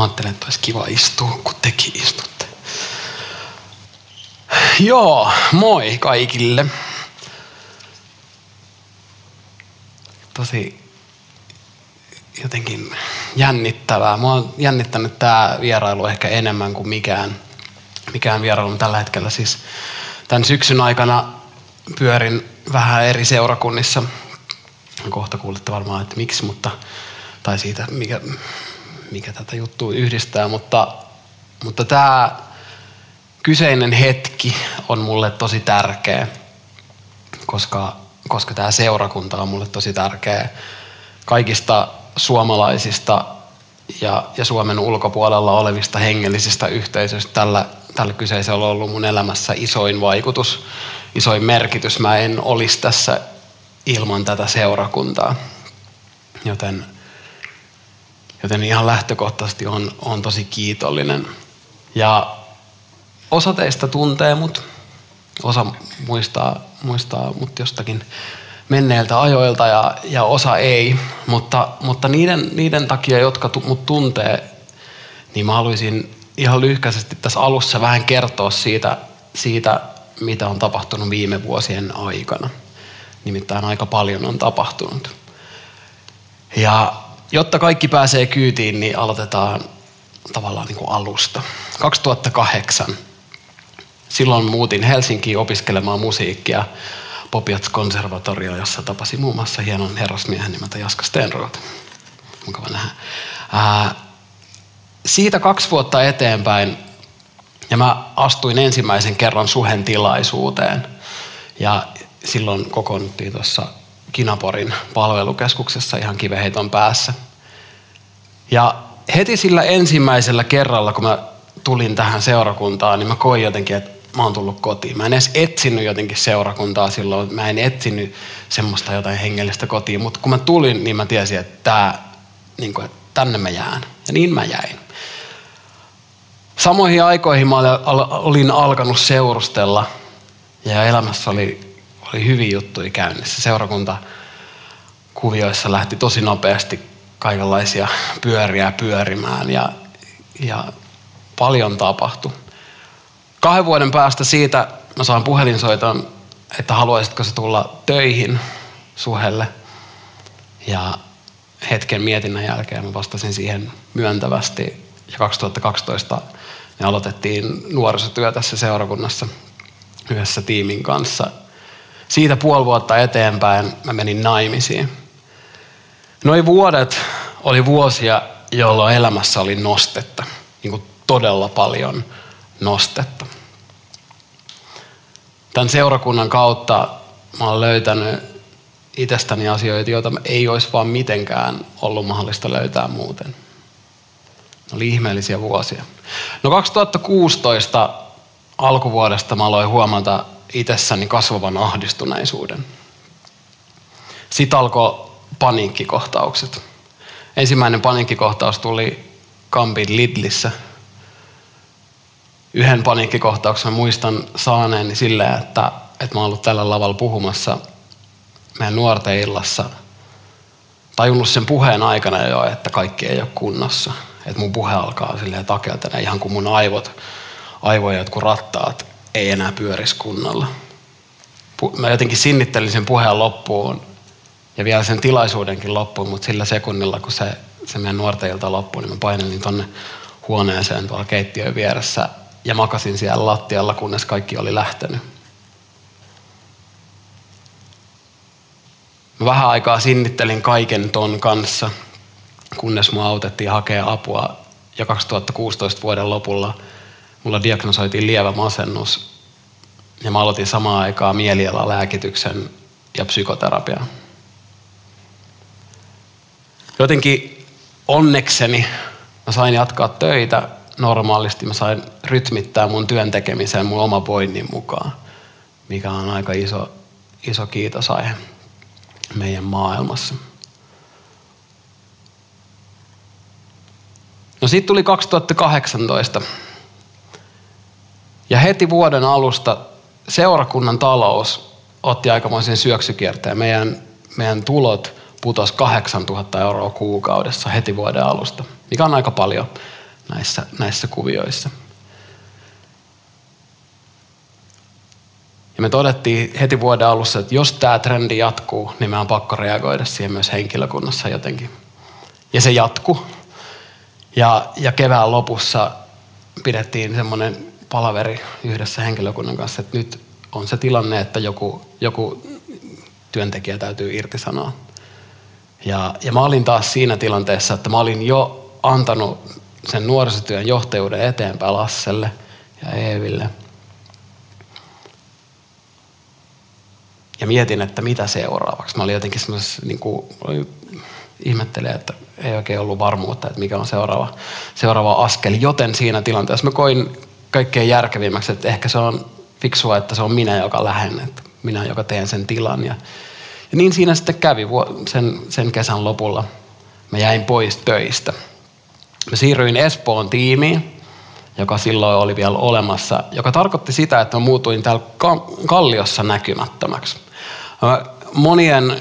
Mä ajattelin, että olisi kiva istua, kun tekin istutte. Joo, moi kaikille. Tosi jotenkin jännittävää. Mua on jännittänyt tämä vierailu ehkä enemmän kuin mikään, mikään vierailu tällä hetkellä. Siis tämän syksyn aikana pyörin vähän eri seurakunnissa. Kohta kuulette varmaan, että miksi, mutta, tai siitä, mikä, mikä tätä juttua yhdistää, mutta, mutta tämä kyseinen hetki on mulle tosi tärkeä, koska, koska tämä seurakunta on mulle tosi tärkeä. Kaikista suomalaisista ja, ja Suomen ulkopuolella olevista hengellisistä yhteisöistä tällä, tällä kyseisellä on ollut mun elämässä isoin vaikutus, isoin merkitys. Mä en olisi tässä ilman tätä seurakuntaa. Joten Joten ihan lähtökohtaisesti on, on tosi kiitollinen. Ja osa teistä tuntee mut, osa muistaa, muistaa mut jostakin menneiltä ajoilta ja, ja osa ei. Mutta, mutta niiden, niiden takia, jotka tu, mut tuntee, niin mä haluaisin ihan lyhkäisesti tässä alussa vähän kertoa siitä, siitä, mitä on tapahtunut viime vuosien aikana. Nimittäin aika paljon on tapahtunut. Ja Jotta kaikki pääsee kyytiin, niin aloitetaan tavallaan niin kuin alusta. 2008. Silloin muutin Helsinkiin opiskelemaan musiikkia Popiats konservatorio, jossa tapasin muun muassa hienon herrasmiehen nimeltä Jaska Stenroth. Mukava nähdä. Ää, siitä kaksi vuotta eteenpäin ja mä astuin ensimmäisen kerran suhen tilaisuuteen. Ja silloin kokoonnuttiin tuossa Kinaporin palvelukeskuksessa ihan kiveheiton päässä. Ja heti sillä ensimmäisellä kerralla, kun mä tulin tähän seurakuntaan, niin mä koin jotenkin, että mä oon tullut kotiin. Mä en edes etsinyt jotenkin seurakuntaa silloin. Mä en etsinyt semmoista jotain hengellistä kotiin. Mutta kun mä tulin, niin mä tiesin, että, tää, niin kuin, että tänne mä jään. Ja niin mä jäin. Samoihin aikoihin mä olin alkanut seurustella ja elämässä oli oli hyviä juttuja käynnissä. Seurakunta kuvioissa lähti tosi nopeasti kaikenlaisia pyöriä pyörimään ja, ja paljon tapahtui. Kahden vuoden päästä siitä mä saan puhelinsoiton, että haluaisitko se tulla töihin suhelle. Ja hetken mietinnän jälkeen mä vastasin siihen myöntävästi. Ja 2012 me aloitettiin nuorisotyö tässä seurakunnassa yhdessä tiimin kanssa siitä puoli vuotta eteenpäin mä menin naimisiin. Noin vuodet oli vuosia, jolloin elämässä oli nostetta. Niin kuin todella paljon nostetta. Tämän seurakunnan kautta mä olen löytänyt itsestäni asioita, joita ei olisi vaan mitenkään ollut mahdollista löytää muuten. Ne oli ihmeellisiä vuosia. No 2016 alkuvuodesta mä aloin huomata itsessäni kasvavan ahdistuneisuuden. Sitten alkoi paniikkikohtaukset. Ensimmäinen paniikkikohtaus tuli Kampin Lidlissä. Yhden paniikkikohtauksen muistan saaneeni silleen, että, että mä oon ollut tällä lavalla puhumassa meidän nuorten illassa. Tajunnut sen puheen aikana jo, että kaikki ei ole kunnossa. Että mun puhe alkaa silleen takeltena ihan kuin mun aivot, aivoja jotkut rattaat ei enää pyörisi kunnolla. Mä jotenkin sinnittelin sen puheen loppuun ja vielä sen tilaisuudenkin loppuun, mutta sillä sekunnilla, kun se, se meidän nuorten ilta loppui, niin mä painelin tonne huoneeseen tuolla keittiön vieressä ja makasin siellä lattialla, kunnes kaikki oli lähtenyt. Mä vähän aikaa sinnittelin kaiken ton kanssa, kunnes mua autettiin hakea apua. Ja 2016 vuoden lopulla – mulla diagnosoitiin lievä masennus ja mä aloitin samaan aikaan mielialalääkityksen ja psykoterapian. Jotenkin onnekseni mä sain jatkaa töitä normaalisti, mä sain rytmittää mun työn tekemiseen mun oma voinnin mukaan, mikä on aika iso, iso kiitosaihe meidän maailmassa. No sitten tuli 2018. Ja heti vuoden alusta seurakunnan talous otti aikamoisen syöksykierteen. Meidän, meidän tulot putosi 8000 euroa kuukaudessa heti vuoden alusta, mikä on aika paljon näissä, näissä kuvioissa. Ja me todettiin heti vuoden alussa, että jos tämä trendi jatkuu, niin me on pakko reagoida siihen myös henkilökunnassa jotenkin. Ja se jatkuu. Ja, ja kevään lopussa pidettiin semmoinen palaveri yhdessä henkilökunnan kanssa, että nyt on se tilanne, että joku, joku työntekijä täytyy irtisanoa. Ja, ja mä olin taas siinä tilanteessa, että mä olin jo antanut sen nuorisotyön johtajuuden eteenpäin Lasselle ja Eeville. Ja mietin, että mitä seuraavaksi. Mä olin jotenkin semmoisessa, niin kuin, ihmettelin, että ei oikein ollut varmuutta, että mikä on seuraava, seuraava askel. Joten siinä tilanteessa mä koin kaikkein järkevimmäksi, että ehkä se on fiksua, että se on minä, joka lähden, että minä, joka teen sen tilan. Ja, ja niin siinä sitten kävi sen, sen kesän lopulla. Mä jäin pois töistä. Mä siirryin Espoon tiimiin, joka silloin oli vielä olemassa, joka tarkoitti sitä, että mä muutuin täällä Kalliossa näkymättömäksi. Monien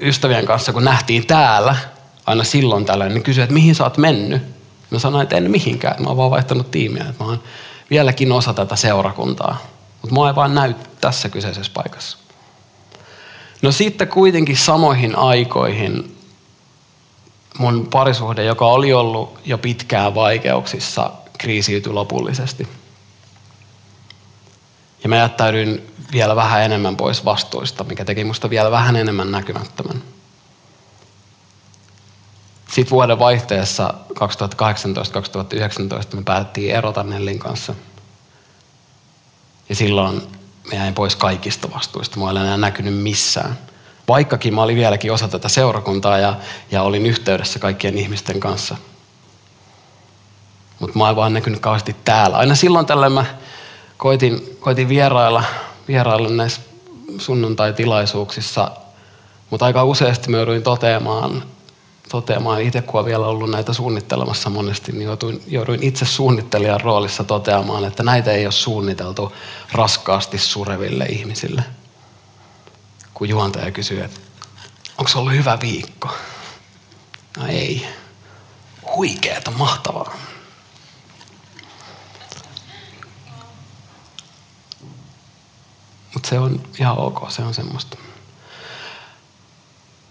ystävien kanssa, kun nähtiin täällä, aina silloin tällöin, niin kysyi, että mihin sä oot mennyt? Mä sanoin, että en mihinkään, mä oon vaan vaihtanut tiimiä, että mä oon vieläkin osa tätä seurakuntaa. Mutta mua ei vaan näy tässä kyseisessä paikassa. No sitten kuitenkin samoihin aikoihin mun parisuhde, joka oli ollut jo pitkään vaikeuksissa, kriisiytyi lopullisesti. Ja mä jättäydyin vielä vähän enemmän pois vastuista, mikä teki musta vielä vähän enemmän näkymättömän. Sitten vuoden vaihteessa 2018-2019 me päätettiin erota Nellin kanssa. Ja silloin me jäin pois kaikista vastuista. Mua ei enää näkynyt missään. Vaikkakin mä olin vieläkin osa tätä seurakuntaa ja, ja olin yhteydessä kaikkien ihmisten kanssa. Mutta mä en vaan näkynyt kauheasti täällä. Aina silloin tällä mä koitin, koitin vierailla, vierailla näissä sunnuntai-tilaisuuksissa, mutta aika useasti mä jouduin toteamaan, toteamaan itse, kun olen vielä ollut näitä suunnittelemassa monesti, niin jouduin, jouduin itse suunnittelijan roolissa toteamaan, että näitä ei ole suunniteltu raskaasti sureville ihmisille. Kun juontaja kysyy, että onko se ollut hyvä viikko? No ei. Huikeeta, mahtavaa. Mutta se on ihan ok, se on semmoista.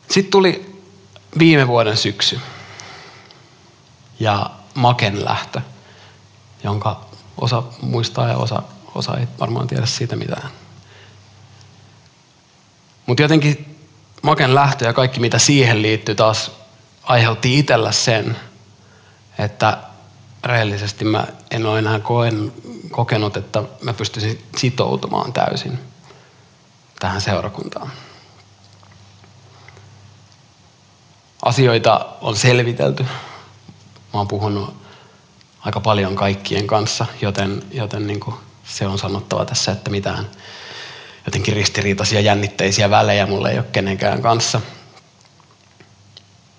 Sitten tuli viime vuoden syksy ja Maken lähtö, jonka osa muistaa ja osa, osa ei varmaan tiedä siitä mitään. Mutta jotenkin Maken lähtö ja kaikki mitä siihen liittyy taas aiheutti itsellä sen, että rehellisesti mä en ole enää koen, kokenut, että mä pystyisin sitoutumaan täysin tähän seurakuntaan. Asioita on selvitelty. Mä oon puhunut aika paljon kaikkien kanssa, joten, joten niin kuin se on sanottava tässä, että mitään jotenkin ristiriitaisia jännitteisiä välejä mulle ei ole kenenkään kanssa.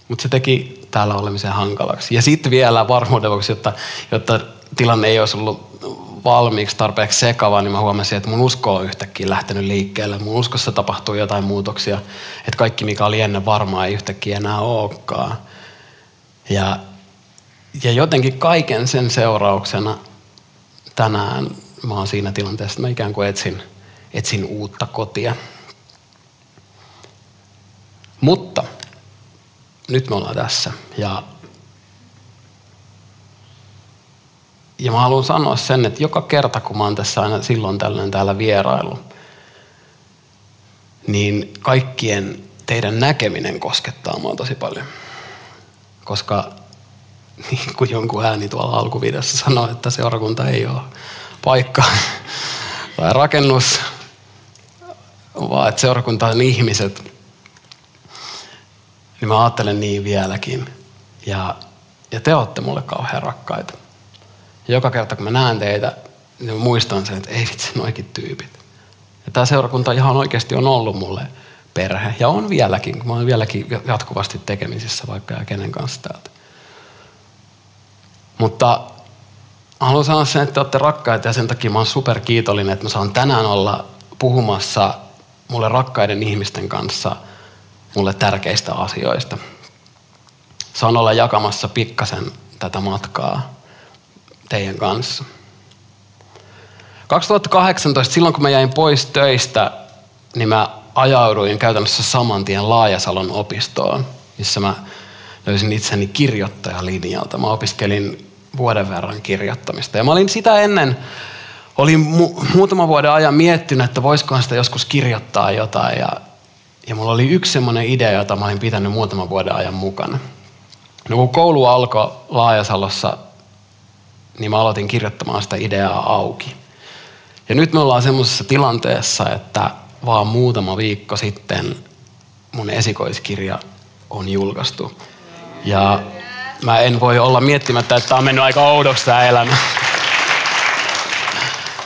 Mutta se teki täällä olemisen hankalaksi. Ja sitten vielä varmuuden vuoksi, jotta, jotta tilanne ei olisi ollut valmiiksi tarpeeksi sekava, niin mä huomasin, että mun usko on yhtäkkiä lähtenyt liikkeelle. Mun uskossa tapahtuu jotain muutoksia, että kaikki mikä oli ennen varmaa ei yhtäkkiä enää olekaan. Ja, ja jotenkin kaiken sen seurauksena tänään mä oon siinä tilanteessa, että mä ikään kuin etsin, etsin uutta kotia. Mutta nyt me ollaan tässä ja Ja mä haluan sanoa sen, että joka kerta kun mä oon tässä aina silloin tällöin täällä vierailu, niin kaikkien teidän näkeminen koskettaa mua tosi paljon. Koska niin kuin jonkun ääni tuolla alkuvideossa sanoi, että seurakunta ei ole paikka tai rakennus, vaan että seurakunta on ihmiset, niin mä ajattelen niin vieläkin. Ja ja te olette mulle kauhean rakkaita. Ja joka kerta kun mä näen teitä, niin muistan sen, että ei vitsi, noikin tyypit. Ja tämä seurakunta ihan oikeasti on ollut mulle perhe. Ja on vieläkin, kun mä oon vieläkin jatkuvasti tekemisissä vaikka ja kenen kanssa täältä. Mutta haluan sanoa sen, että te olette rakkaita ja sen takia mä oon super kiitollinen, että mä saan tänään olla puhumassa mulle rakkaiden ihmisten kanssa mulle tärkeistä asioista. Saan olla jakamassa pikkasen tätä matkaa teidän kanssa. 2018, silloin kun mä jäin pois töistä, niin mä ajauduin käytännössä saman tien Laajasalon opistoon, missä mä löysin itseni kirjoittajalinjalta. Mä opiskelin vuoden verran kirjoittamista. Ja mä olin sitä ennen, olin mu- muutaman vuoden ajan miettinyt, että voisikohan sitä joskus kirjoittaa jotain. Ja, ja mulla oli yksi semmoinen idea, jota mä olin pitänyt muutaman vuoden ajan mukana. No kun koulu alkoi Laajasalossa, niin mä aloitin kirjoittamaan sitä ideaa auki. Ja nyt me ollaan semmoisessa tilanteessa, että vaan muutama viikko sitten mun esikoiskirja on julkaistu. Ja mä en voi olla miettimättä, että tämä on mennyt aika oudoksi tämä elämä.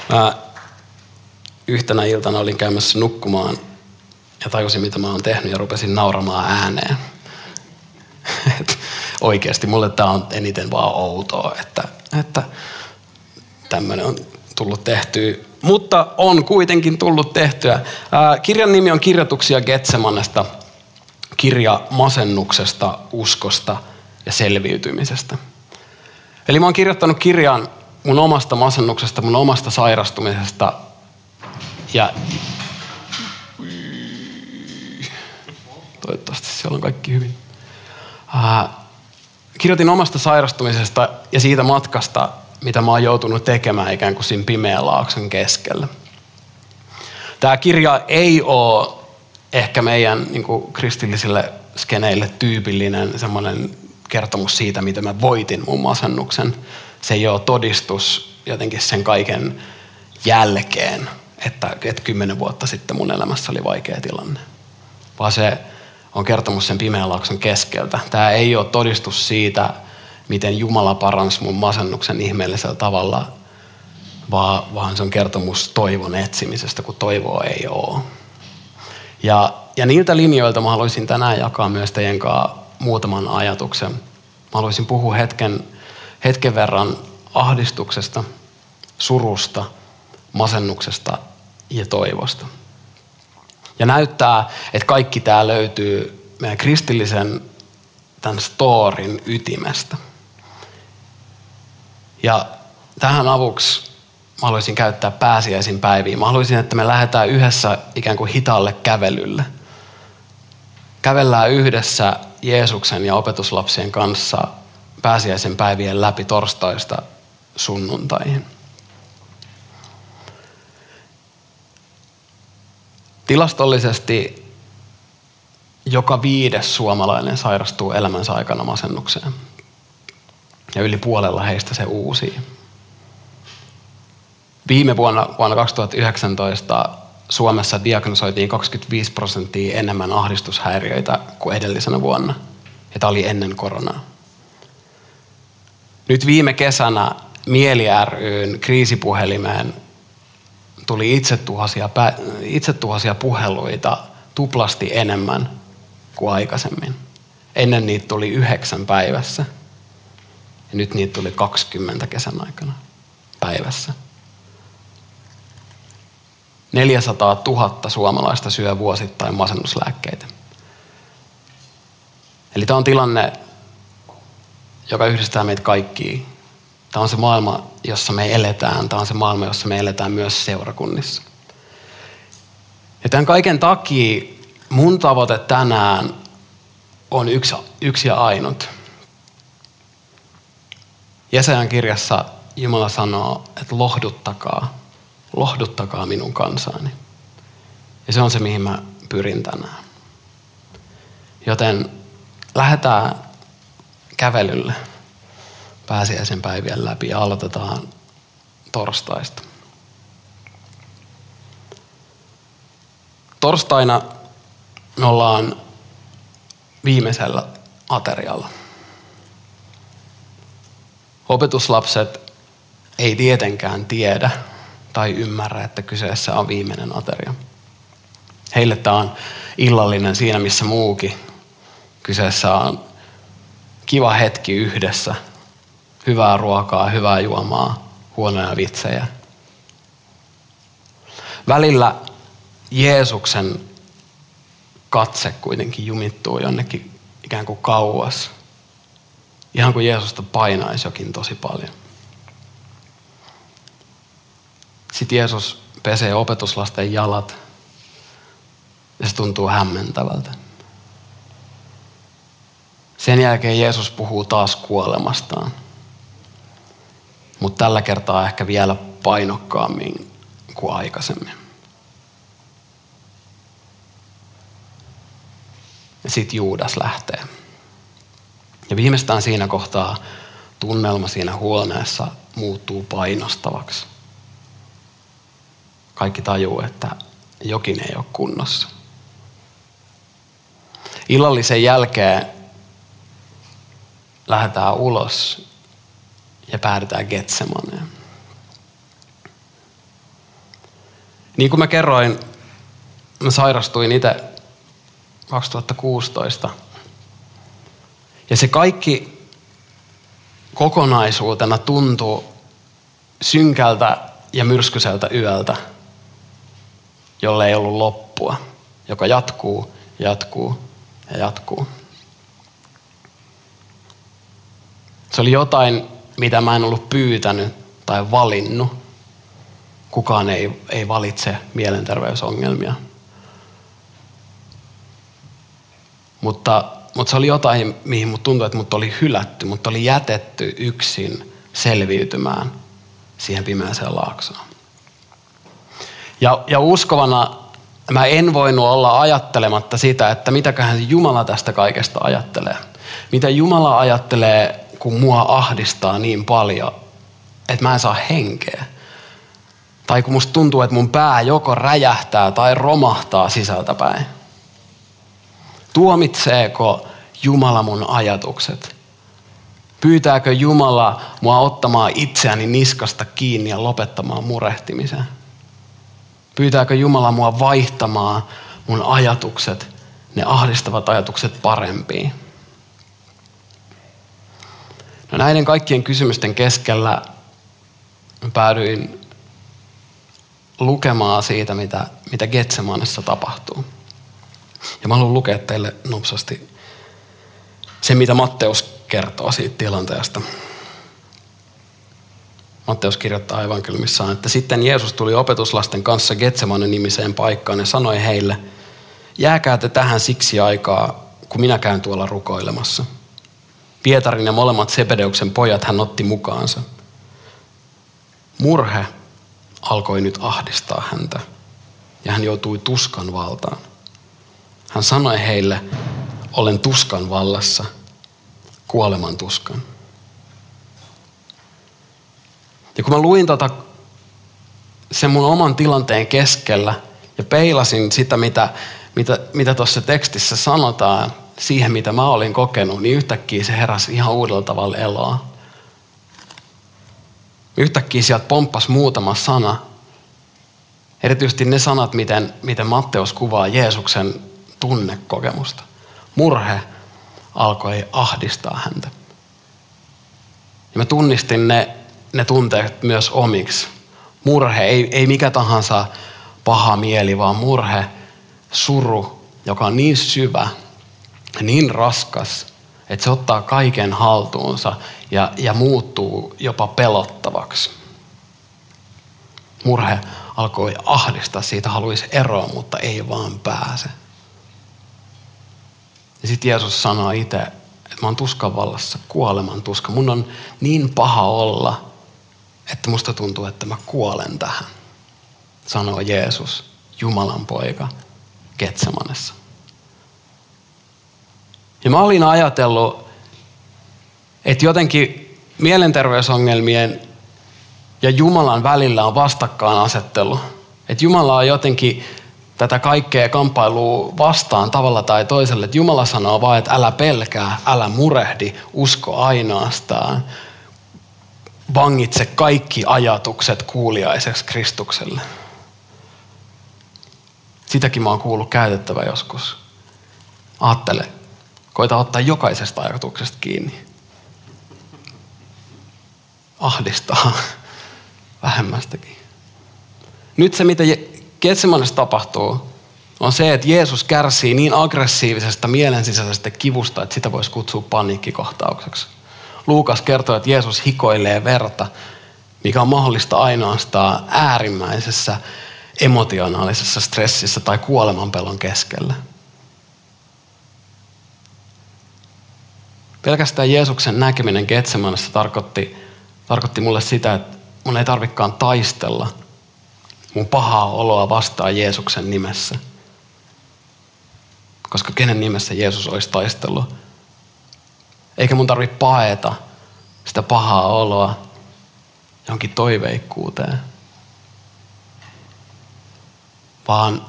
Mä yhtenä iltana olin käymässä nukkumaan ja tajusin, mitä mä oon tehnyt ja rupesin nauramaan ääneen. Et oikeasti mulle tämä on eniten vaan outoa, että, että tämmöinen on tullut tehtyä. Mutta on kuitenkin tullut tehtyä. Ää, kirjan nimi on Kirjoituksia Getsemanesta, kirja masennuksesta, uskosta ja selviytymisestä. Eli mä oon kirjoittanut kirjan mun omasta masennuksesta, mun omasta sairastumisesta ja toivottavasti siellä on kaikki hyvin. Ää, kirjoitin omasta sairastumisesta ja siitä matkasta, mitä mä oon joutunut tekemään ikään kuin siinä pimeän laakson keskellä. Tämä kirja ei ole ehkä meidän niin kuin kristillisille skeneille tyypillinen semmoinen kertomus siitä, miten mä voitin mun masennuksen. Se ei ole todistus jotenkin sen kaiken jälkeen, että, että kymmenen vuotta sitten mun elämässä oli vaikea tilanne. Vaan se on kertomus sen pimeän laakson keskeltä. Tämä ei ole todistus siitä, miten Jumala paransi mun masennuksen ihmeellisellä tavalla, vaan, vaan se on kertomus toivon etsimisestä, kun toivoa ei ole. Ja, ja niiltä linjoilta mä haluaisin tänään jakaa myös teidän kanssa muutaman ajatuksen. Mä haluaisin puhua hetken, hetken verran ahdistuksesta, surusta, masennuksesta ja toivosta. Ja näyttää, että kaikki tämä löytyy meidän kristillisen tämän storin ytimestä. Ja tähän avuksi mä haluaisin käyttää pääsiäisin päiviä. Mä haluaisin, että me lähdetään yhdessä ikään kuin hitaalle kävelylle. Kävellään yhdessä Jeesuksen ja opetuslapsien kanssa pääsiäisen päivien läpi torstaista sunnuntaihin. Tilastollisesti joka viides suomalainen sairastuu elämänsä aikana masennukseen. Ja yli puolella heistä se uusi. Viime vuonna, vuonna 2019 Suomessa diagnosoitiin 25 prosenttia enemmän ahdistushäiriöitä kuin edellisenä vuonna. Ja tämä oli ennen koronaa. Nyt viime kesänä Mieli ryn kriisipuhelimeen tuli itsetuhoisia, itsetuhoisia puheluita tuplasti enemmän kuin aikaisemmin. Ennen niitä tuli yhdeksän päivässä. Ja nyt niitä tuli 20 kesän aikana päivässä. 400 000 suomalaista syö vuosittain masennuslääkkeitä. Eli tämä on tilanne, joka yhdistää meitä kaikkia. Tämä on se maailma, jossa me eletään. Tämä on se maailma, jossa me eletään myös seurakunnissa. Ja tämän kaiken takia mun tavoite tänään on yksi, yksi ja ainut. Jesajan kirjassa Jumala sanoo, että lohduttakaa, lohduttakaa minun kansaani. Ja se on se, mihin mä pyrin tänään. Joten lähdetään kävelylle pääsiäisen päivien läpi ja aloitetaan torstaista. Torstaina me ollaan viimeisellä aterialla. Opetuslapset ei tietenkään tiedä tai ymmärrä, että kyseessä on viimeinen ateria. Heille tämä on illallinen siinä, missä muukin. Kyseessä on kiva hetki yhdessä, hyvää ruokaa, hyvää juomaa, huonoja vitsejä. Välillä Jeesuksen katse kuitenkin jumittuu jonnekin ikään kuin kauas. Ihan kuin Jeesusta painaisi jokin tosi paljon. Sitten Jeesus pesee opetuslasten jalat ja se tuntuu hämmentävältä. Sen jälkeen Jeesus puhuu taas kuolemastaan. Mutta tällä kertaa ehkä vielä painokkaammin kuin aikaisemmin. Ja sitten Juudas lähtee. Ja viimeistään siinä kohtaa tunnelma siinä huoneessa muuttuu painostavaksi. Kaikki tajuu, että jokin ei ole kunnossa. Illallisen jälkeen lähdetään ulos ja päädytään Getsemaneen. Niin kuin mä kerroin, mä sairastuin itse 2016. Ja se kaikki kokonaisuutena tuntuu synkältä ja myrskyiseltä yöltä, jolle ei ollut loppua, joka jatkuu, jatkuu ja jatkuu. Se oli jotain, mitä mä en ollut pyytänyt tai valinnut. Kukaan ei, ei valitse mielenterveysongelmia. Mutta, mutta se oli jotain, mihin mut tuntui, että mut oli hylätty, mutta oli jätetty yksin selviytymään siihen pimeäseen laaksoon. Ja, ja uskovana mä en voinut olla ajattelematta sitä, että mitäköhän Jumala tästä kaikesta ajattelee. Mitä Jumala ajattelee, kun mua ahdistaa niin paljon, että mä en saa henkeä. Tai kun musta tuntuu, että mun pää joko räjähtää tai romahtaa sisältäpäin. Tuomitseeko Jumala mun ajatukset? Pyytääkö Jumala mua ottamaan itseäni niskasta kiinni ja lopettamaan murehtimisen? Pyytääkö Jumala mua vaihtamaan mun ajatukset, ne ahdistavat ajatukset parempiin? No näiden kaikkien kysymysten keskellä päädyin lukemaan siitä, mitä, mitä Getsemanessa tapahtuu. Ja mä haluan lukea teille nopsasti se, mitä Matteus kertoo siitä tilanteesta. Matteus kirjoittaa evankeliumissaan, että sitten Jeesus tuli opetuslasten kanssa Getsemanen nimiseen paikkaan ja sanoi heille, jääkää te tähän siksi aikaa, kun minä käyn tuolla rukoilemassa. Pietarin ja molemmat Sebedeuksen pojat hän otti mukaansa. Murhe alkoi nyt ahdistaa häntä ja hän joutui tuskan valtaan. Hän sanoi heille, olen tuskan vallassa, kuoleman tuskan. Ja kun mä luin tota, sen mun oman tilanteen keskellä ja peilasin sitä, mitä, mitä, mitä tuossa tekstissä sanotaan, siihen mitä mä olin kokenut, niin yhtäkkiä se heräsi ihan uudella tavalla eloa. Yhtäkkiä sieltä pomppas muutama sana. Erityisesti ne sanat, miten, miten Matteus kuvaa Jeesuksen tunnekokemusta. Murhe alkoi ahdistaa häntä. Ja mä tunnistin ne, ne tunteet myös omiksi. Murhe, ei, ei mikä tahansa paha mieli, vaan murhe, suru, joka on niin syvä, niin raskas, että se ottaa kaiken haltuunsa ja, ja muuttuu jopa pelottavaksi. Murhe alkoi ahdistaa, siitä haluaisi eroa, mutta ei vaan pääse. Ja sitten Jeesus sanoo itse, että mä oon tuskan vallassa, kuoleman tuska. Mun on niin paha olla, että musta tuntuu, että mä kuolen tähän. Sanoo Jeesus, Jumalan poika, Getsemanessa. Ja mä olin ajatellut, että jotenkin mielenterveysongelmien ja Jumalan välillä on vastakkainasettelu. Että Jumala on jotenkin tätä kaikkea kamppailua vastaan tavalla tai toisella. Että Jumala sanoo vaan, että älä pelkää, älä murehdi, usko ainoastaan. vangitse kaikki ajatukset kuuliaiseksi Kristukselle. Sitäkin mä oon kuullut käytettävä joskus. Aattele, koita ottaa jokaisesta ajatuksesta kiinni. Ahdistaa vähemmästäkin. Nyt se, mitä Getsemanessa tapahtuu, on se, että Jeesus kärsii niin aggressiivisesta mielensisäisestä kivusta, että sitä voisi kutsua paniikkikohtaukseksi. Luukas kertoo, että Jeesus hikoilee verta, mikä on mahdollista ainoastaan äärimmäisessä emotionaalisessa stressissä tai kuolemanpelon keskellä. Pelkästään Jeesuksen näkeminen Getsemanessa tarkoitti, tarkoitti mulle sitä, että mun ei tarvikaan taistella mun pahaa oloa vastaan Jeesuksen nimessä. Koska kenen nimessä Jeesus olisi taistellut. Eikä mun tarvitse paeta sitä pahaa oloa johonkin toiveikkuuteen. Vaan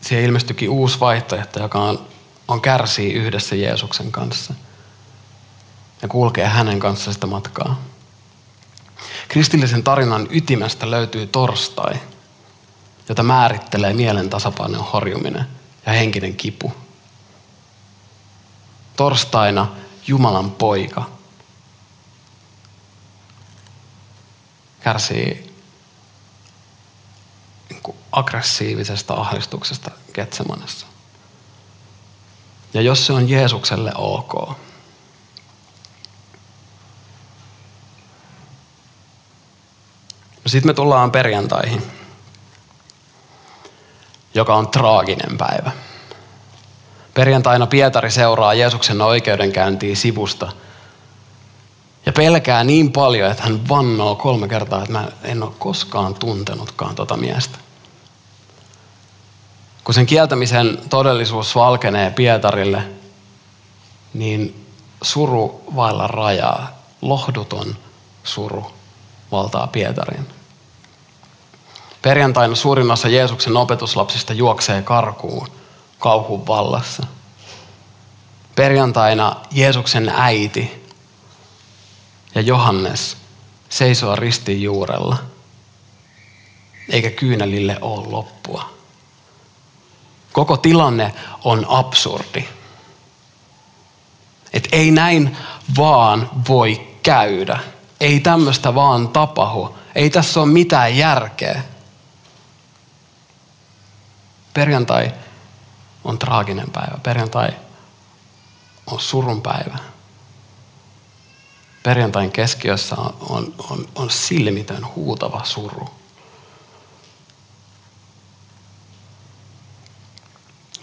siihen ilmestyikin uusi vaihtoehto, joka on, on kärsii yhdessä Jeesuksen kanssa. Ja kulkee hänen kanssa sitä matkaa. Kristillisen tarinan ytimestä löytyy torstai, jota määrittelee mielen tasapainon horjuminen ja henkinen kipu. Torstaina Jumalan poika kärsii niin aggressiivisesta ahdistuksesta Getsemanessa. Ja jos se on Jeesukselle ok, Sitten me tullaan perjantaihin, joka on traaginen päivä. Perjantaina Pietari seuraa Jeesuksen oikeudenkäyntiä sivusta ja pelkää niin paljon, että hän vannoo kolme kertaa, että mä en ole koskaan tuntenutkaan tota miestä. Kun sen kieltämisen todellisuus valkenee Pietarille, niin suru vailla rajaa, lohduton suru valtaa Pietarin. Perjantaina suurin osa Jeesuksen opetuslapsista juoksee karkuun kauhun vallassa. Perjantaina Jeesuksen äiti ja Johannes seisoo ristin juurella, eikä kyynelille ole loppua. Koko tilanne on absurdi. Et ei näin vaan voi käydä. Ei tämmöistä vaan tapahu. Ei tässä ole mitään järkeä. Perjantai on traaginen päivä. Perjantai on surun päivä. Perjantain keskiössä on, on, on, on silmitön huutava suru.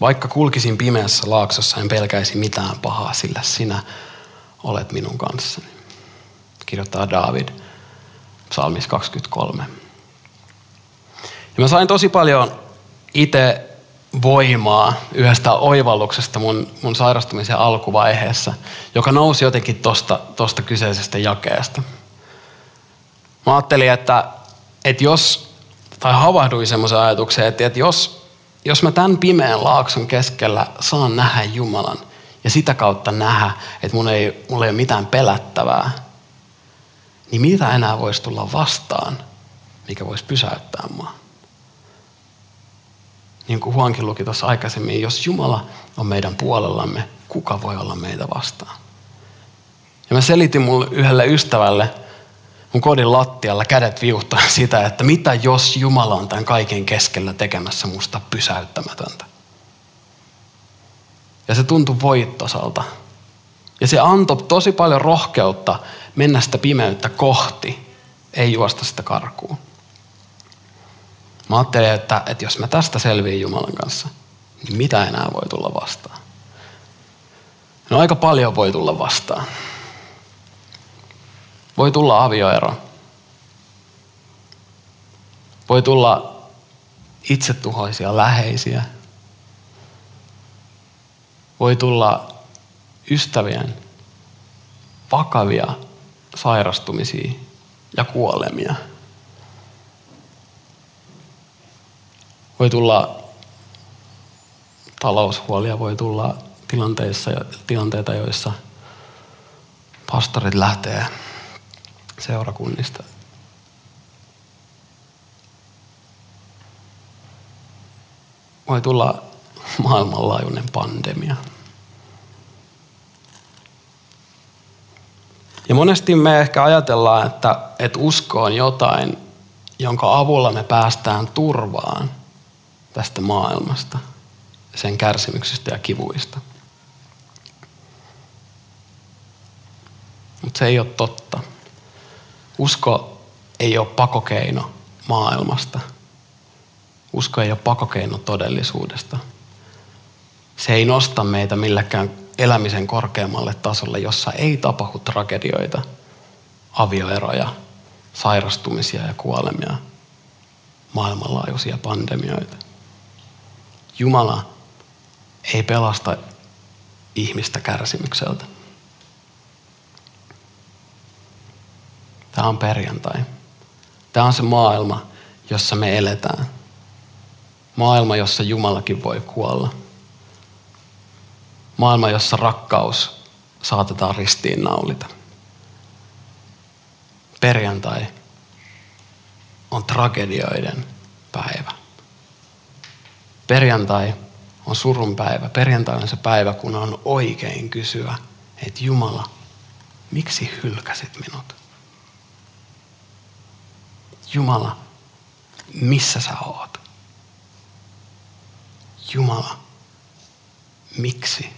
Vaikka kulkisin pimeässä laaksossa, en pelkäisi mitään pahaa, sillä sinä olet minun kanssani. Kirjoittaa David psalmis 23. Ja mä sain tosi paljon itse voimaa yhdestä oivalluksesta mun, mun sairastumisen alkuvaiheessa, joka nousi jotenkin tosta, tosta kyseisestä jakeesta. Mä ajattelin, että, että jos, tai havahduin semmoisen ajatukseen, että, että jos, jos mä tämän pimeän laakson keskellä saan nähdä Jumalan ja sitä kautta nähdä, että mun ei, mulla ei ole mitään pelättävää, niin mitä enää voisi tulla vastaan, mikä voisi pysäyttää mua? niin kuin Huankin luki tuossa aikaisemmin, jos Jumala on meidän puolellamme, kuka voi olla meitä vastaan? Ja mä selitin mulle yhdelle ystävälle mun kodin lattialla kädet viuhtaa sitä, että mitä jos Jumala on tämän kaiken keskellä tekemässä musta pysäyttämätöntä. Ja se tuntui voittosalta. Ja se antoi tosi paljon rohkeutta mennä sitä pimeyttä kohti, ei juosta sitä karkuun. Mä ajattelin, että, että jos mä tästä selviin Jumalan kanssa, niin mitä enää voi tulla vastaan? No aika paljon voi tulla vastaan. Voi tulla avioero. Voi tulla itsetuhoisia läheisiä. Voi tulla ystävien vakavia sairastumisia ja kuolemia. Voi tulla taloushuolia, voi tulla tilanteissa, tilanteita, joissa pastorit lähtee seurakunnista. Voi tulla maailmanlaajuinen pandemia. Ja monesti me ehkä ajatellaan, että, että usko on jotain, jonka avulla me päästään turvaan tästä maailmasta, sen kärsimyksistä ja kivuista. Mutta se ei ole totta. Usko ei ole pakokeino maailmasta. Usko ei ole pakokeino todellisuudesta. Se ei nosta meitä millekään elämisen korkeammalle tasolle, jossa ei tapahdu tragedioita, avioeroja, sairastumisia ja kuolemia, maailmanlaajuisia pandemioita. Jumala ei pelasta ihmistä kärsimykseltä. Tämä on perjantai. Tämä on se maailma, jossa me eletään. Maailma, jossa Jumalakin voi kuolla. Maailma, jossa rakkaus saatetaan ristiin naulita. Perjantai on tragedioiden päivä. Perjantai on surun päivä. Perjantai on se päivä, kun on oikein kysyä, että Jumala, miksi hylkäsit minut? Jumala, missä sä oot? Jumala, miksi?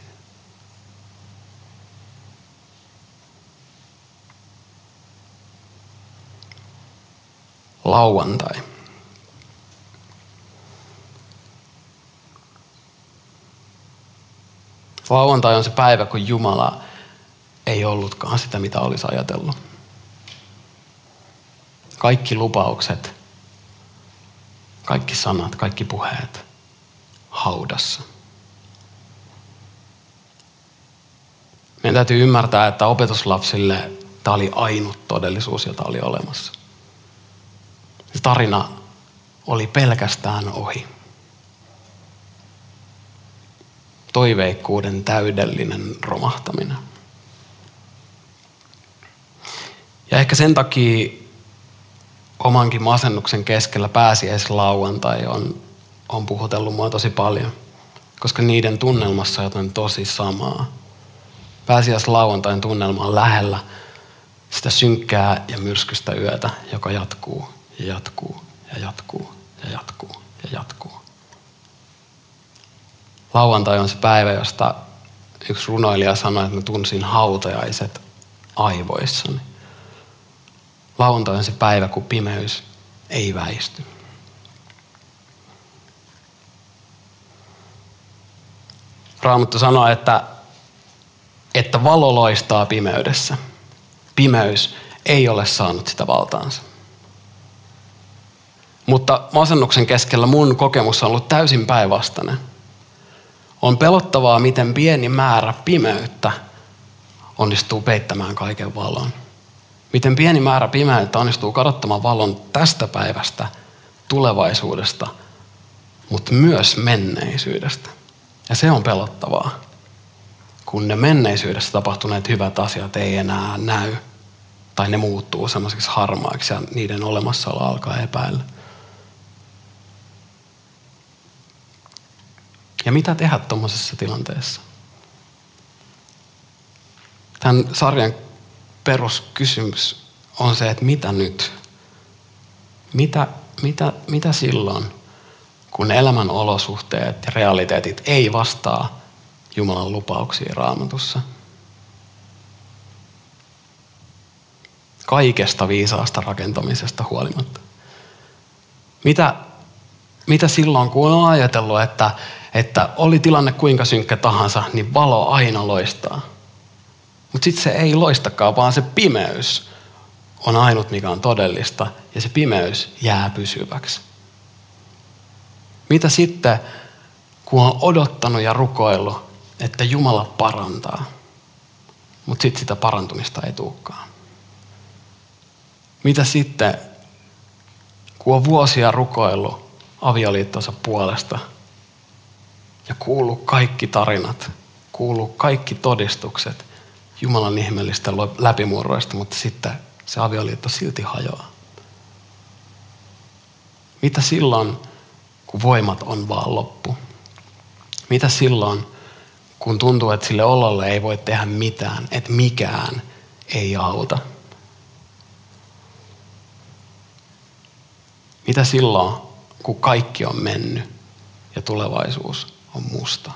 Lauantai. Lauantai on se päivä, kun Jumala ei ollutkaan sitä, mitä olisi ajatellut. Kaikki lupaukset, kaikki sanat, kaikki puheet haudassa. Meidän täytyy ymmärtää, että opetuslapsille tämä oli ainut todellisuus, jota oli olemassa. Se tarina oli pelkästään ohi. Toiveikkuuden täydellinen romahtaminen. Ja ehkä sen takia omankin masennuksen keskellä pääsiäislauantai on, on puhutellut mua tosi paljon, koska niiden tunnelmassa on jotain tosi samaa. Pääsiäislauantain tunnelma on lähellä sitä synkkää ja myrskystä yötä, joka jatkuu ja jatkuu ja jatkuu ja jatkuu ja jatkuu. Lauantai on se päivä, josta yksi runoilija sanoi, että mä tunsin hautajaiset aivoissani. Lauantai on se päivä, kun pimeys ei väisty. Raamattu sanoo, että, että valo loistaa pimeydessä. Pimeys ei ole saanut sitä valtaansa. Mutta masennuksen keskellä mun kokemus on ollut täysin päinvastainen. On pelottavaa, miten pieni määrä pimeyttä onnistuu peittämään kaiken valon. Miten pieni määrä pimeyttä onnistuu kadottamaan valon tästä päivästä, tulevaisuudesta, mutta myös menneisyydestä. Ja se on pelottavaa, kun ne menneisyydessä tapahtuneet hyvät asiat ei enää näy tai ne muuttuu semmoisiksi harmaiksi ja niiden olemassaolo alkaa epäillä. Ja mitä tehdä tuommoisessa tilanteessa? Tämän sarjan peruskysymys on se, että mitä nyt? Mitä, mitä, mitä silloin, kun elämän olosuhteet ja realiteetit ei vastaa Jumalan lupauksia raamatussa? Kaikesta viisaasta rakentamisesta huolimatta. Mitä, mitä silloin, kun on ajatellut, että, että oli tilanne kuinka synkkä tahansa, niin valo aina loistaa – mutta sitten se ei loistakaan, vaan se pimeys on ainut, mikä on todellista, ja se pimeys jää pysyväksi. Mitä sitten, kun on odottanut ja rukoillut, että Jumala parantaa, mutta sitten sitä parantumista ei tulekaan? Mitä sitten, kun on vuosia rukoillut avioliittonsa puolesta ja kuuluu kaikki tarinat, kuuluu kaikki todistukset, Jumalan ihmeellistä läpimurroista, mutta sitten se avioliitto silti hajoaa. Mitä silloin, kun voimat on vaan loppu? Mitä silloin, kun tuntuu, että sille ololle ei voi tehdä mitään, että mikään ei auta? Mitä silloin, kun kaikki on mennyt ja tulevaisuus on musta?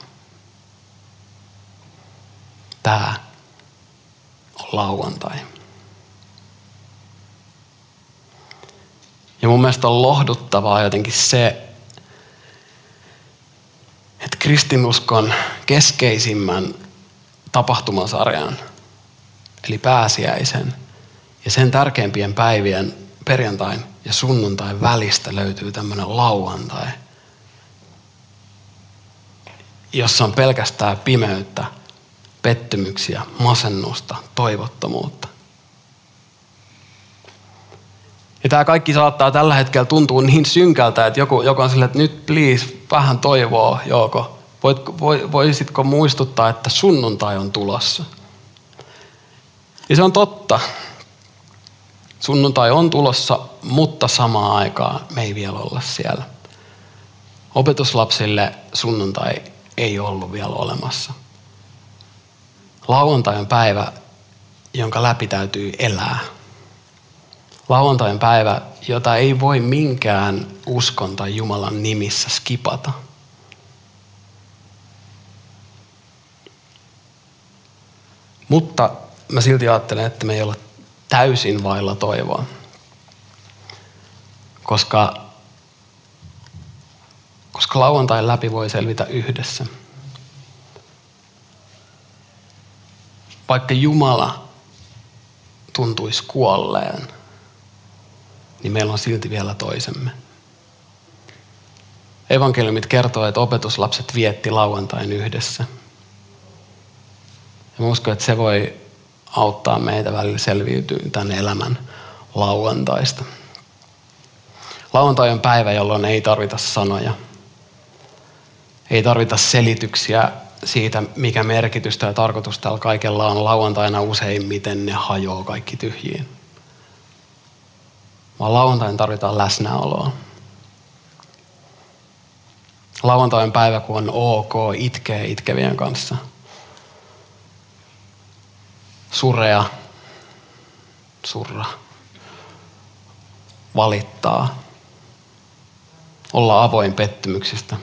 Tämä lauantai. Ja mun mielestä on lohduttavaa jotenkin se, että kristinuskon keskeisimmän tapahtumasarjan, eli pääsiäisen, ja sen tärkeimpien päivien perjantain ja sunnuntain välistä löytyy tämmöinen lauantai, jossa on pelkästään pimeyttä, pettymyksiä, masennusta, toivottomuutta. Ja tämä kaikki saattaa tällä hetkellä tuntua niin synkältä, että joku, joku on silleen, että nyt please, vähän toivoa, Jouko. Voit, voisitko muistuttaa, että sunnuntai on tulossa? Ja se on totta. Sunnuntai on tulossa, mutta samaan aikaan me ei vielä olla siellä. Opetuslapsille sunnuntai ei ollut vielä olemassa. Lauantai päivä, jonka läpi täytyy elää. Lauantai päivä, jota ei voi minkään uskon tai Jumalan nimissä skipata. Mutta mä silti ajattelen, että me ei olla täysin vailla toivoa. Koska, koska lauantain läpi voi selvitä yhdessä. Vaikka Jumala tuntuisi kuolleen, niin meillä on silti vielä toisemme. Evankeliumit kertoo, että opetuslapset vietti lauantain yhdessä. Ja uskon, että se voi auttaa meitä välillä selviytyä tämän elämän lauantaista. Lauantai on päivä, jolloin ei tarvita sanoja. Ei tarvita selityksiä siitä, mikä merkitystä ja tarkoitus tällä kaikella on. Lauantaina useimmiten ne hajoaa kaikki tyhjiin. Vaan lauantain tarvitaan läsnäoloa. Lauantai on päivä, kun on ok itkee itkevien kanssa – surea, surra, valittaa, olla avoin pettymyksistä,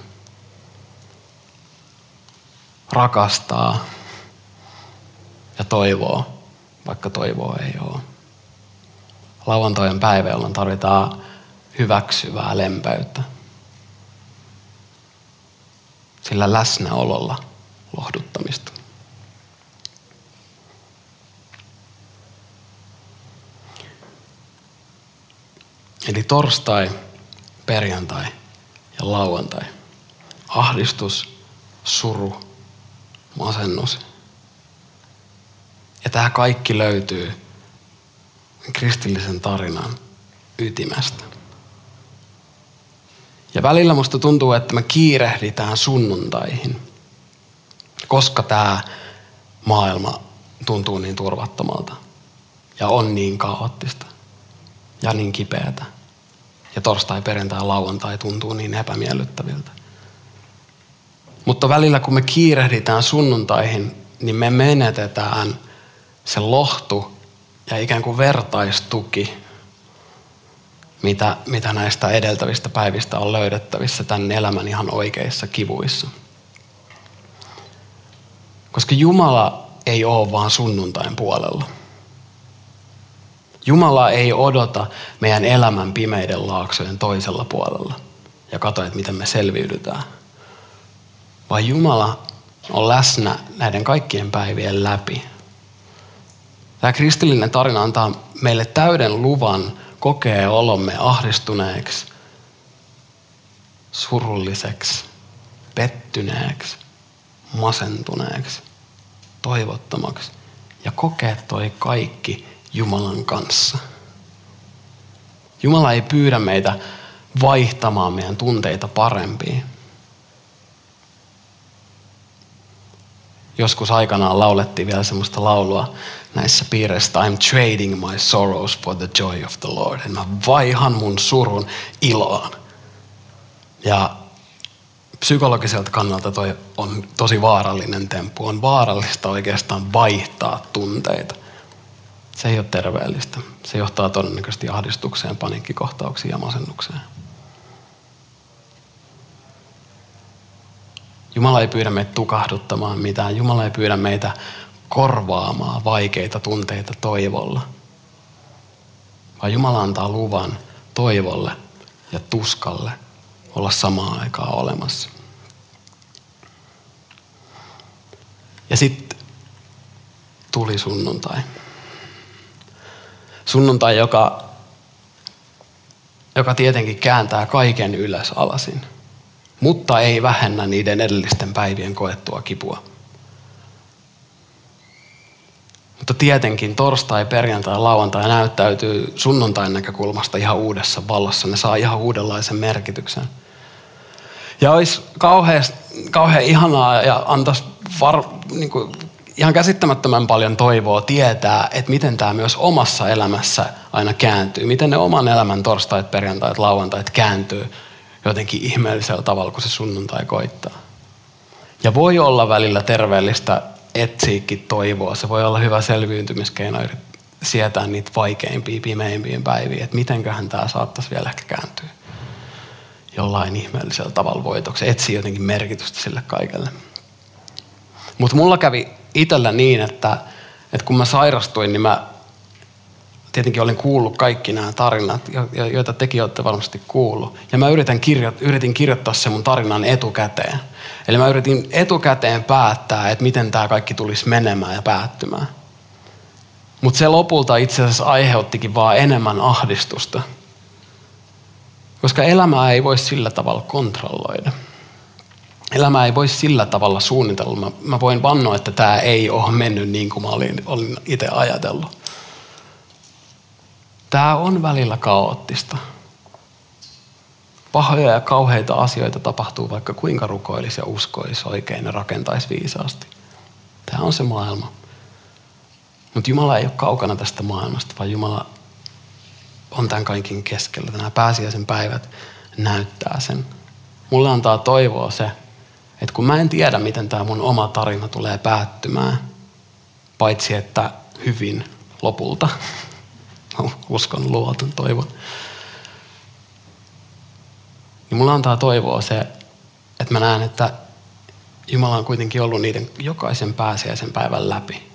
rakastaa ja toivoo, vaikka toivoa ei ole. Lauantojen päivä, jolloin tarvitaan hyväksyvää lempeyttä. Sillä läsnäololla lohduttamista. Eli torstai, perjantai ja lauantai. Ahdistus, suru, masennus. Ja tämä kaikki löytyy kristillisen tarinan ytimestä. Ja välillä musta tuntuu, että me kiirehditään sunnuntaihin, koska tämä maailma tuntuu niin turvattomalta ja on niin kaoottista ja niin kipeätä. Ja torstai, perjantai, lauantai tuntuu niin epämiellyttäviltä. Mutta välillä kun me kiirehditään sunnuntaihin, niin me menetetään se lohtu ja ikään kuin vertaistuki, mitä, mitä näistä edeltävistä päivistä on löydettävissä tämän elämän ihan oikeissa kivuissa. Koska Jumala ei ole vaan sunnuntain puolella. Jumala ei odota meidän elämän pimeiden laaksojen toisella puolella ja katso, että miten me selviydytään. Vaan Jumala on läsnä näiden kaikkien päivien läpi. Tämä kristillinen tarina antaa meille täyden luvan kokea olomme ahdistuneeksi, surulliseksi, pettyneeksi, masentuneeksi, toivottomaksi ja kokea toi kaikki Jumalan kanssa. Jumala ei pyydä meitä vaihtamaan meidän tunteita parempiin. Joskus aikanaan laulettiin vielä semmoista laulua näissä piireissä, I'm trading my sorrows for the joy of the Lord. En mä vaihan mun surun iloon. Ja psykologiselta kannalta toi on tosi vaarallinen temppu. On vaarallista oikeastaan vaihtaa tunteita. Se ei ole terveellistä. Se johtaa todennäköisesti ahdistukseen, paniikkikohtauksiin ja masennukseen. Jumala ei pyydä meitä tukahduttamaan mitään. Jumala ei pyydä meitä korvaamaan vaikeita tunteita toivolla. Vaan Jumala antaa luvan toivolle ja tuskalle olla samaan aikaan olemassa. Ja sitten tuli sunnuntai. Sunnuntai, joka, joka tietenkin kääntää kaiken ylös alasin, mutta ei vähennä niiden edellisten päivien koettua kipua. Mutta tietenkin torstai, perjantai ja lauantai näyttäytyy sunnuntain näkökulmasta ihan uudessa vallassa. Ne saa ihan uudenlaisen merkityksen. Ja olisi kauhean, kauhean ihanaa ja antaisi var, niin kuin, ihan käsittämättömän paljon toivoa tietää, että miten tämä myös omassa elämässä aina kääntyy. Miten ne oman elämän torstait, perjantait, lauantait kääntyy jotenkin ihmeellisellä tavalla, kun se sunnuntai koittaa. Ja voi olla välillä terveellistä etsiikin toivoa. Se voi olla hyvä selviytymiskeino sietää niitä vaikeimpia, pimeimpiä päiviä, että mitenköhän tämä saattaisi vielä ehkä kääntyä jollain ihmeellisellä tavalla voitoksi. Etsii jotenkin merkitystä sille kaikelle. Mutta mulla kävi itsellä niin, että, että kun mä sairastuin, niin mä tietenkin olin kuullut kaikki nämä tarinat, joita tekin olette varmasti kuullut. Ja mä yritän kirjo- yritin kirjoittaa sen mun tarinan etukäteen. Eli mä yritin etukäteen päättää, että miten tämä kaikki tulisi menemään ja päättymään. Mutta se lopulta itse asiassa aiheuttikin vaan enemmän ahdistusta. Koska elämää ei voi sillä tavalla kontrolloida. Elämää ei voi sillä tavalla suunnitella. Mä, mä voin vannoa, että tämä ei ole mennyt niin kuin mä olin, olin itse ajatellut. Tämä on välillä kaoottista. Pahoja ja kauheita asioita tapahtuu, vaikka kuinka rukoilisi ja uskoisi oikein ja rakentaisi viisaasti. Tämä on se maailma. Mutta Jumala ei ole kaukana tästä maailmasta, vaan Jumala on tämän kaikin keskellä. Nämä pääsiäisen päivät näyttää sen. Mulle antaa toivoa se, että kun mä en tiedä, miten tämä mun oma tarina tulee päättymään, paitsi että hyvin lopulta, uskon, luotan, toivon, niin mulla antaa toivoa se, että mä näen, että Jumala on kuitenkin ollut niiden jokaisen pääsiäisen päivän läpi,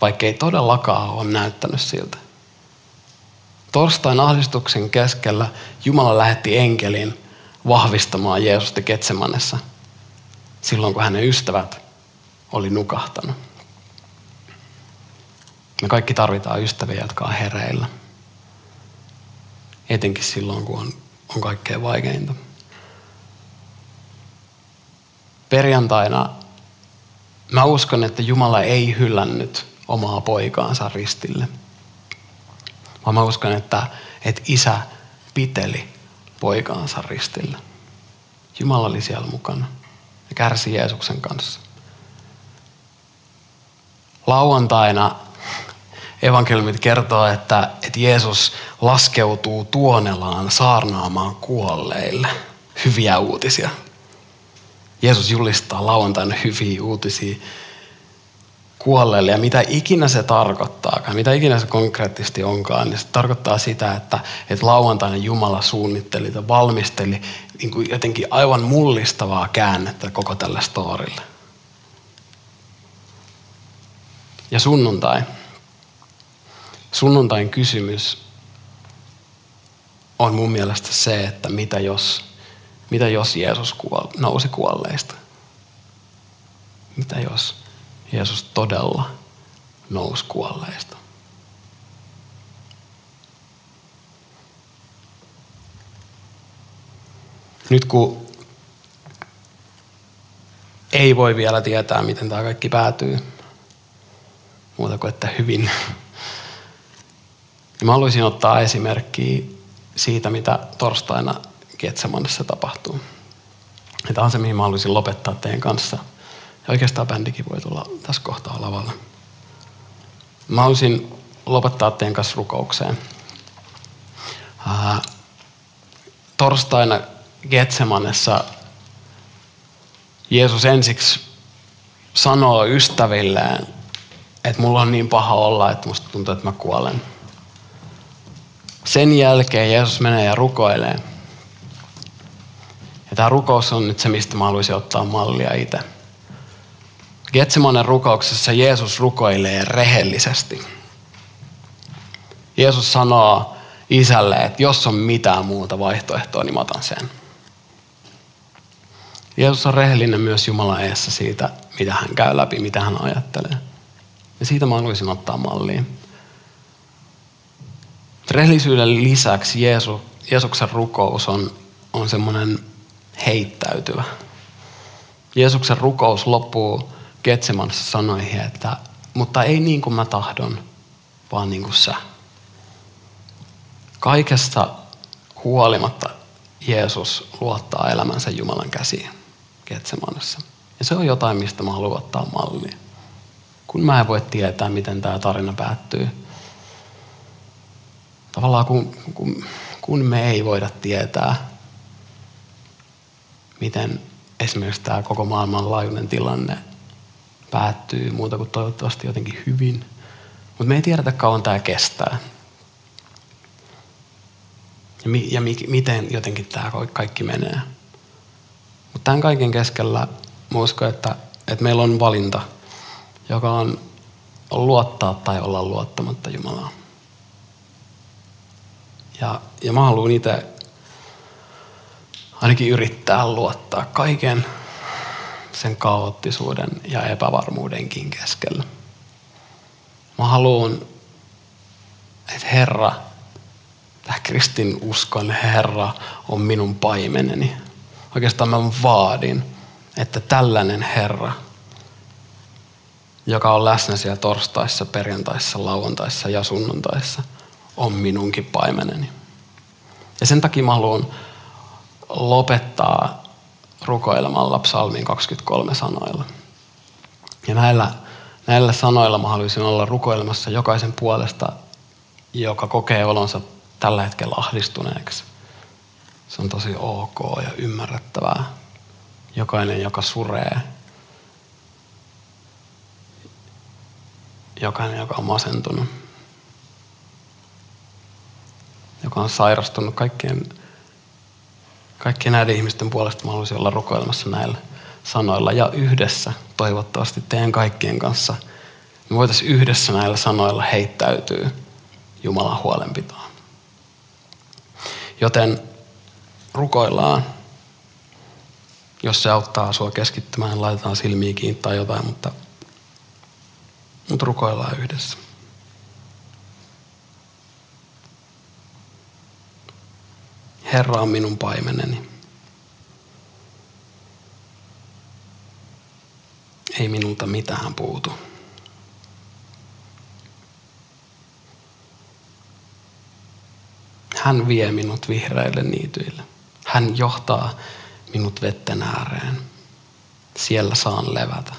vaikka ei todellakaan ole näyttänyt siltä. Torstain ahdistuksen keskellä Jumala lähetti enkelin vahvistamaan Jeesusta Ketsemannessa silloin, kun hänen ystävät oli nukahtanut. Me kaikki tarvitaan ystäviä, jotka on hereillä. Etenkin silloin, kun on, on kaikkein vaikeinta. Perjantaina mä uskon, että Jumala ei hyllännyt omaa poikaansa ristille – vaan mä uskon, että, että isä piteli poikaansa ristillä. Jumala oli siellä mukana ja kärsi Jeesuksen kanssa. Lauantaina evankeliumit kertoo, että, että Jeesus laskeutuu tuonelaan saarnaamaan kuolleille hyviä uutisia. Jeesus julistaa lauantaina hyviä uutisia kuolleelle ja mitä ikinä se tarkoittaa, mitä ikinä se konkreettisesti onkaan, niin se tarkoittaa sitä, että, että lauantaina Jumala suunnitteli ja valmisteli niin kuin jotenkin aivan mullistavaa käännettä koko tälle storille. Ja sunnuntai. Sunnuntain kysymys on mun mielestä se, että mitä jos, mitä jos Jeesus kuol, nousi kuolleista? Mitä jos? Jeesus todella nousi kuolleista. Nyt kun ei voi vielä tietää, miten tämä kaikki päätyy, muuta kuin että hyvin, niin mä haluaisin ottaa esimerkkiä siitä, mitä torstaina Getsemanissa tapahtuu. Ja tämä on se, mihin mä haluaisin lopettaa teidän kanssa Ja oikeastaan bändikin voi tulla tässä kohtaa lavalla. Mä haluaisin lopettaa teidän kanssa rukoukseen. Ää, torstaina Getsemanessa Jeesus ensiksi sanoo ystävilleen, että mulla on niin paha olla, että musta tuntuu, että mä kuolen. Sen jälkeen Jeesus menee ja rukoilee. Ja tämä rukous on nyt se, mistä mä haluaisin ottaa mallia itse. Getsemanen rukouksessa Jeesus rukoilee rehellisesti. Jeesus sanoo isälle, että jos on mitään muuta vaihtoehtoa, niin mä otan sen. Jeesus on rehellinen myös Jumalan eessä siitä, mitä hän käy läpi, mitä hän ajattelee. Ja siitä mä haluaisin ottaa malliin. Rehellisyyden lisäksi Jeesu, Jeesuksen rukous on, on semmoinen heittäytyvä. Jeesuksen rukous loppuu Getsemanissa sanoihin, että mutta ei niin kuin mä tahdon, vaan niin kuin sä. Kaikesta huolimatta Jeesus luottaa elämänsä Jumalan käsiin Getsemanissa. Ja se on jotain, mistä mä haluan ottaa mallia. Kun mä en voi tietää, miten tämä tarina päättyy. Tavallaan kun, kun, kun me ei voida tietää, miten esimerkiksi tämä koko maailmanlaajuinen tilanne päättyy muuta kuin toivottavasti jotenkin hyvin. Mutta me ei tiedetä kauan tämä kestää. Ja, mi, ja mi, miten jotenkin tämä kaikki menee. Mutta tämän kaiken keskellä mä uskon, että, että meillä on valinta, joka on, luottaa tai olla luottamatta Jumalaa. Ja, ja mä haluan itse ainakin yrittää luottaa kaiken sen kaoottisuuden ja epävarmuudenkin keskellä. Mä haluan, että Herra, tämä kristin uskon Herra on minun paimeneni. Oikeastaan mä vaadin, että tällainen Herra, joka on läsnä siellä torstaissa, perjantaissa, lauantaissa ja sunnuntaissa, on minunkin paimeneni. Ja sen takia mä haluan lopettaa rukoilemalla psalmiin 23 sanoilla. Ja näillä, näillä sanoilla mä haluaisin olla rukoilemassa jokaisen puolesta, joka kokee olonsa tällä hetkellä ahdistuneeksi. Se on tosi ok ja ymmärrettävää. Jokainen, joka suree. Jokainen, joka on masentunut. Joka on sairastunut kaikkien kaikkien näiden ihmisten puolesta mä haluaisin olla rukoilemassa näillä sanoilla ja yhdessä toivottavasti teidän kaikkien kanssa me voitaisiin yhdessä näillä sanoilla heittäytyä Jumalan huolenpitoon. Joten rukoillaan. Jos se auttaa sua keskittymään, laitetaan silmiä kiinni tai jotain, mutta, mutta rukoillaan yhdessä. Herra on minun paimeneni. Ei minulta mitään puutu. Hän vie minut vihreille niityille. Hän johtaa minut vetten ääreen. Siellä saan levätä.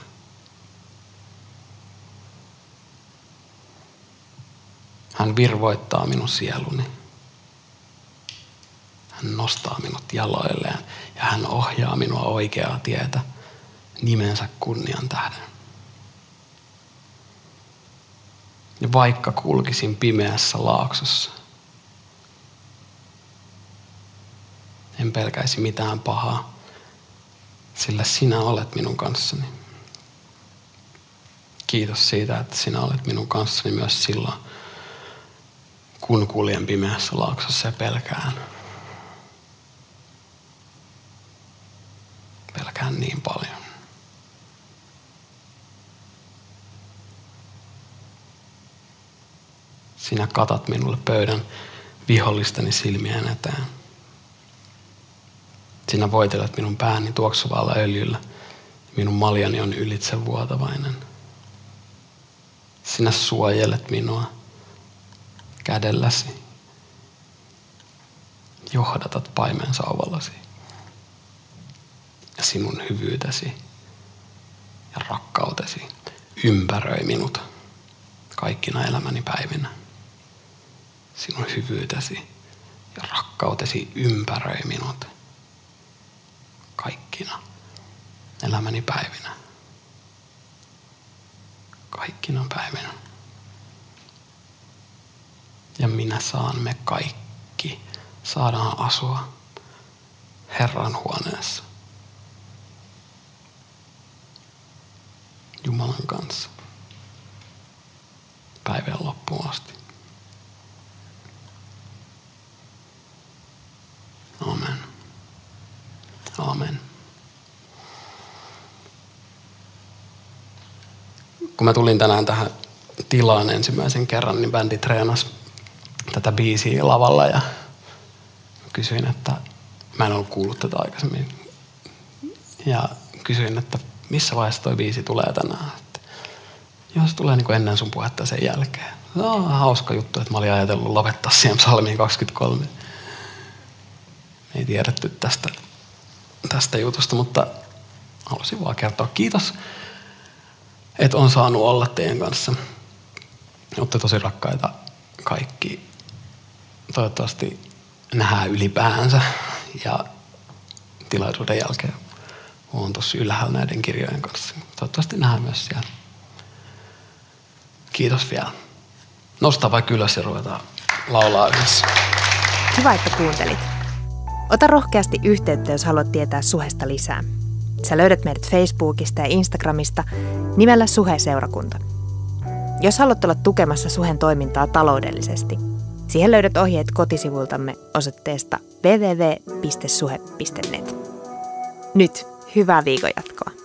Hän virvoittaa minun sieluni. Hän nostaa minut jaloilleen ja hän ohjaa minua oikeaa tietä nimensä kunnian tähden. Ja vaikka kulkisin pimeässä laaksossa, en pelkäisi mitään pahaa, sillä sinä olet minun kanssani. Kiitos siitä, että sinä olet minun kanssani myös silloin, kun kuljen pimeässä laaksossa ja pelkään. Pelkään niin paljon. Sinä katat minulle pöydän vihollistani silmien eteen. Sinä voitelet minun pääni tuoksuvalla öljyllä. Minun maljani on ylitsevuotavainen. Sinä suojelet minua kädelläsi. Johdatat paimen sauvallasi ja sinun hyvyytesi ja rakkautesi ympäröi minut kaikkina elämäni päivinä. Sinun hyvyytesi ja rakkautesi ympäröi minut kaikkina elämäni päivinä. Kaikkina päivinä. Ja minä saan me kaikki saadaan asua Herran huoneessa. Jumalan kanssa päivän loppuun asti. Amen. Amen. Kun mä tulin tänään tähän tilaan ensimmäisen kerran, niin bändi treenasi tätä biisiä lavalla ja kysyin, että mä en ollut kuullut tätä aikaisemmin. Ja kysyin, että missä vaiheessa toi biisi tulee tänään. Joo, se tulee niin kuin ennen sun puhetta sen jälkeen. No, hauska juttu, että mä olin ajatellut lopettaa siihen psalmiin 23. Me ei tiedetty tästä, tästä jutusta, mutta halusin vaan kertoa kiitos, että on saanut olla teidän kanssa. Olette tosi rakkaita kaikki. Toivottavasti nähdään ylipäänsä ja tilaisuuden jälkeen olen tosi ylhäällä näiden kirjojen kanssa. Toivottavasti nähdään myös siellä. Kiitos vielä. Nosta vaikka ylös ja ruvetaan laulaa yhdessä. Hyvä, että kuuntelit. Ota rohkeasti yhteyttä, jos haluat tietää suhesta lisää. Sä löydät meidät Facebookista ja Instagramista nimellä Suhe-seurakunta. Jos haluat olla tukemassa Suhen toimintaa taloudellisesti, siihen löydät ohjeet kotisivultamme osoitteesta www.suhe.net. Nyt hyvää viikon jatkoa.